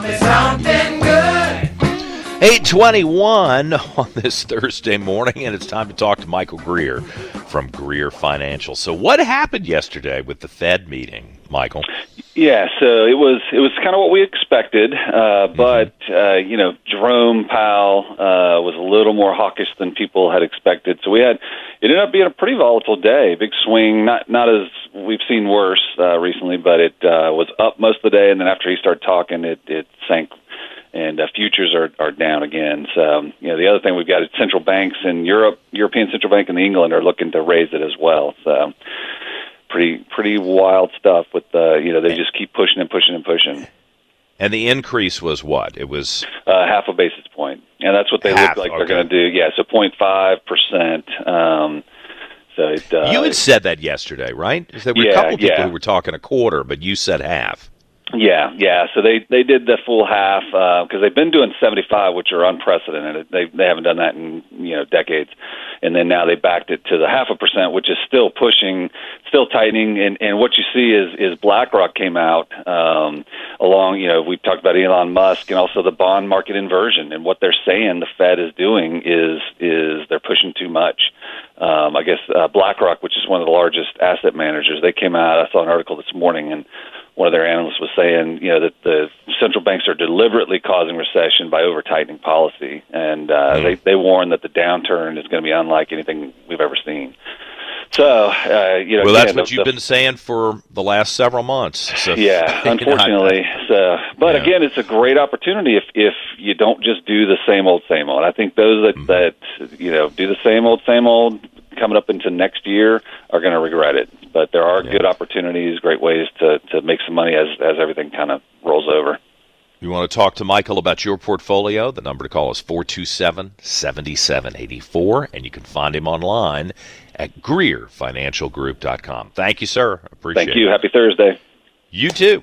Tell me something good. 821 on this Thursday morning, and it's time to talk to Michael Greer from Greer Financial. So, what happened yesterday with the Fed meeting, Michael? Yeah, so it was it was kind of what we expected, uh, but uh, you know Jerome Powell uh, was a little more hawkish than people had expected. So we had it ended up being a pretty volatile day, big swing, not not as we've seen worse uh, recently, but it uh, was up most of the day, and then after he started talking, it it sank and uh, futures are, are down again. So, you know, the other thing we've got is central banks in Europe, European Central Bank and England are looking to raise it as well. So, pretty pretty wild stuff. With the you know, they just keep pushing and pushing and pushing. And the increase was what? It was uh, half a basis point, and that's what they Half, look like okay. they're going to do. Yeah, so 0.5 percent. Um, so it, uh, you had said that yesterday, right? There were a Yeah, couple people yeah. who were talking a quarter, but you said half. Yeah, yeah. So they they did the full half because they've been doing 75, which are unprecedented. They they haven't done that in you know decades, and then now they backed it to the half a percent, which is still pushing, still tightening. And and what you see is is BlackRock came out um, along. You know, we've talked about Elon Musk and also the bond market inversion, and what they're saying the Fed is doing is is they're pushing too much. Um, I guess uh, BlackRock, which is one of the largest asset managers, they came out. I saw an article this morning and one of their analysts was saying, you know, that the central banks are deliberately causing recession by over tightening policy, and uh, they they warn that the downturn is going to be unlike anything we've ever seen. So, uh, you know, Well, that's what you've the- been saying for the last several months. So yeah, unfortunately. So, but Yeah. again, it's a great opportunity if if you don't just do the same old same old. I think those that Mm-hmm. that you know do the same old same old coming up into next year are going to regret it. But there are Yeah. good opportunities, great ways to to make some money as as everything kind of rolls over. You want to talk to Michael about your portfolio? The number to call is 427 7784, and you can find him online at GreerFinancialGroup.com. Thank you, sir. Appreciate it. Thank you. it. Happy Thursday. You too.